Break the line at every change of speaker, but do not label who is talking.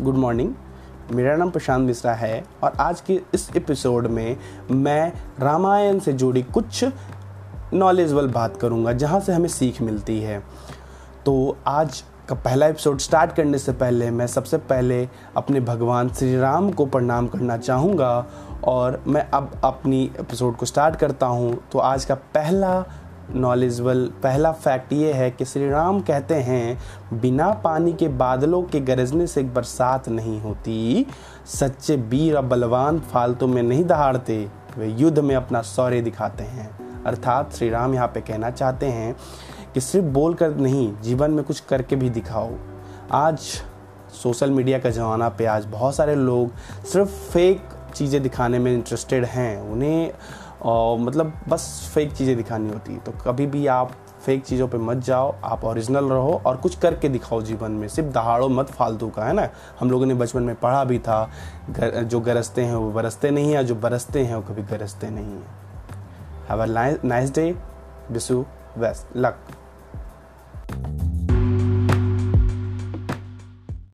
Good morning. मेरा नाम प्रशांत मिश्रा है और आज के इस एपिसोड में मैं रामायण से जुड़ी कुछ नॉलेजबल बात करूँगा, जहाँ से हमें सीख मिलती है। तो आज का पहला एपिसोड स्टार्ट करने से पहले मैं सबसे पहले अपने भगवान श्री राम को प्रणाम करना चाहूँगा और मैं अब अपनी एपिसोड को स्टार्ट करता हूँ। तो आज का पहला नॉलेजबल पहला फैक्ट ये है कि श्री राम कहते हैं, बिना पानी के बादलों के गरजने से बरसात नहीं होती। सच्चे वीर और बलवान फालतू में नहीं दहाड़ते, वे युद्ध में अपना शौर्य दिखाते हैं। अर्थात श्री राम यहाँ पे कहना चाहते हैं कि सिर्फ़ बोल कर नहीं, जीवन में कुछ करके भी दिखाओ। आज सोशल मीडिया का ज़माना पे आज बहुत सारे लोग सिर्फ़ फेक चीज़ें दिखाने में इंटरेस्टेड हैं। उन्हें और मतलब बस फेक चीज़ें दिखानी होती है। तो कभी भी आप फेक चीज़ों पे मत जाओ आप ओरिजिनल रहो और कुछ करके दिखाओ जीवन में। सिर्फ़ दहाड़ो मत फालतू का है ना? हम लोगों ने बचपन में पढ़ा भी था गर, जो गरजते हैं वो बरसते नहीं हैं जो बरसते हैं वो कभी गरजते नहीं हैं। Have a nice day Bisu best luck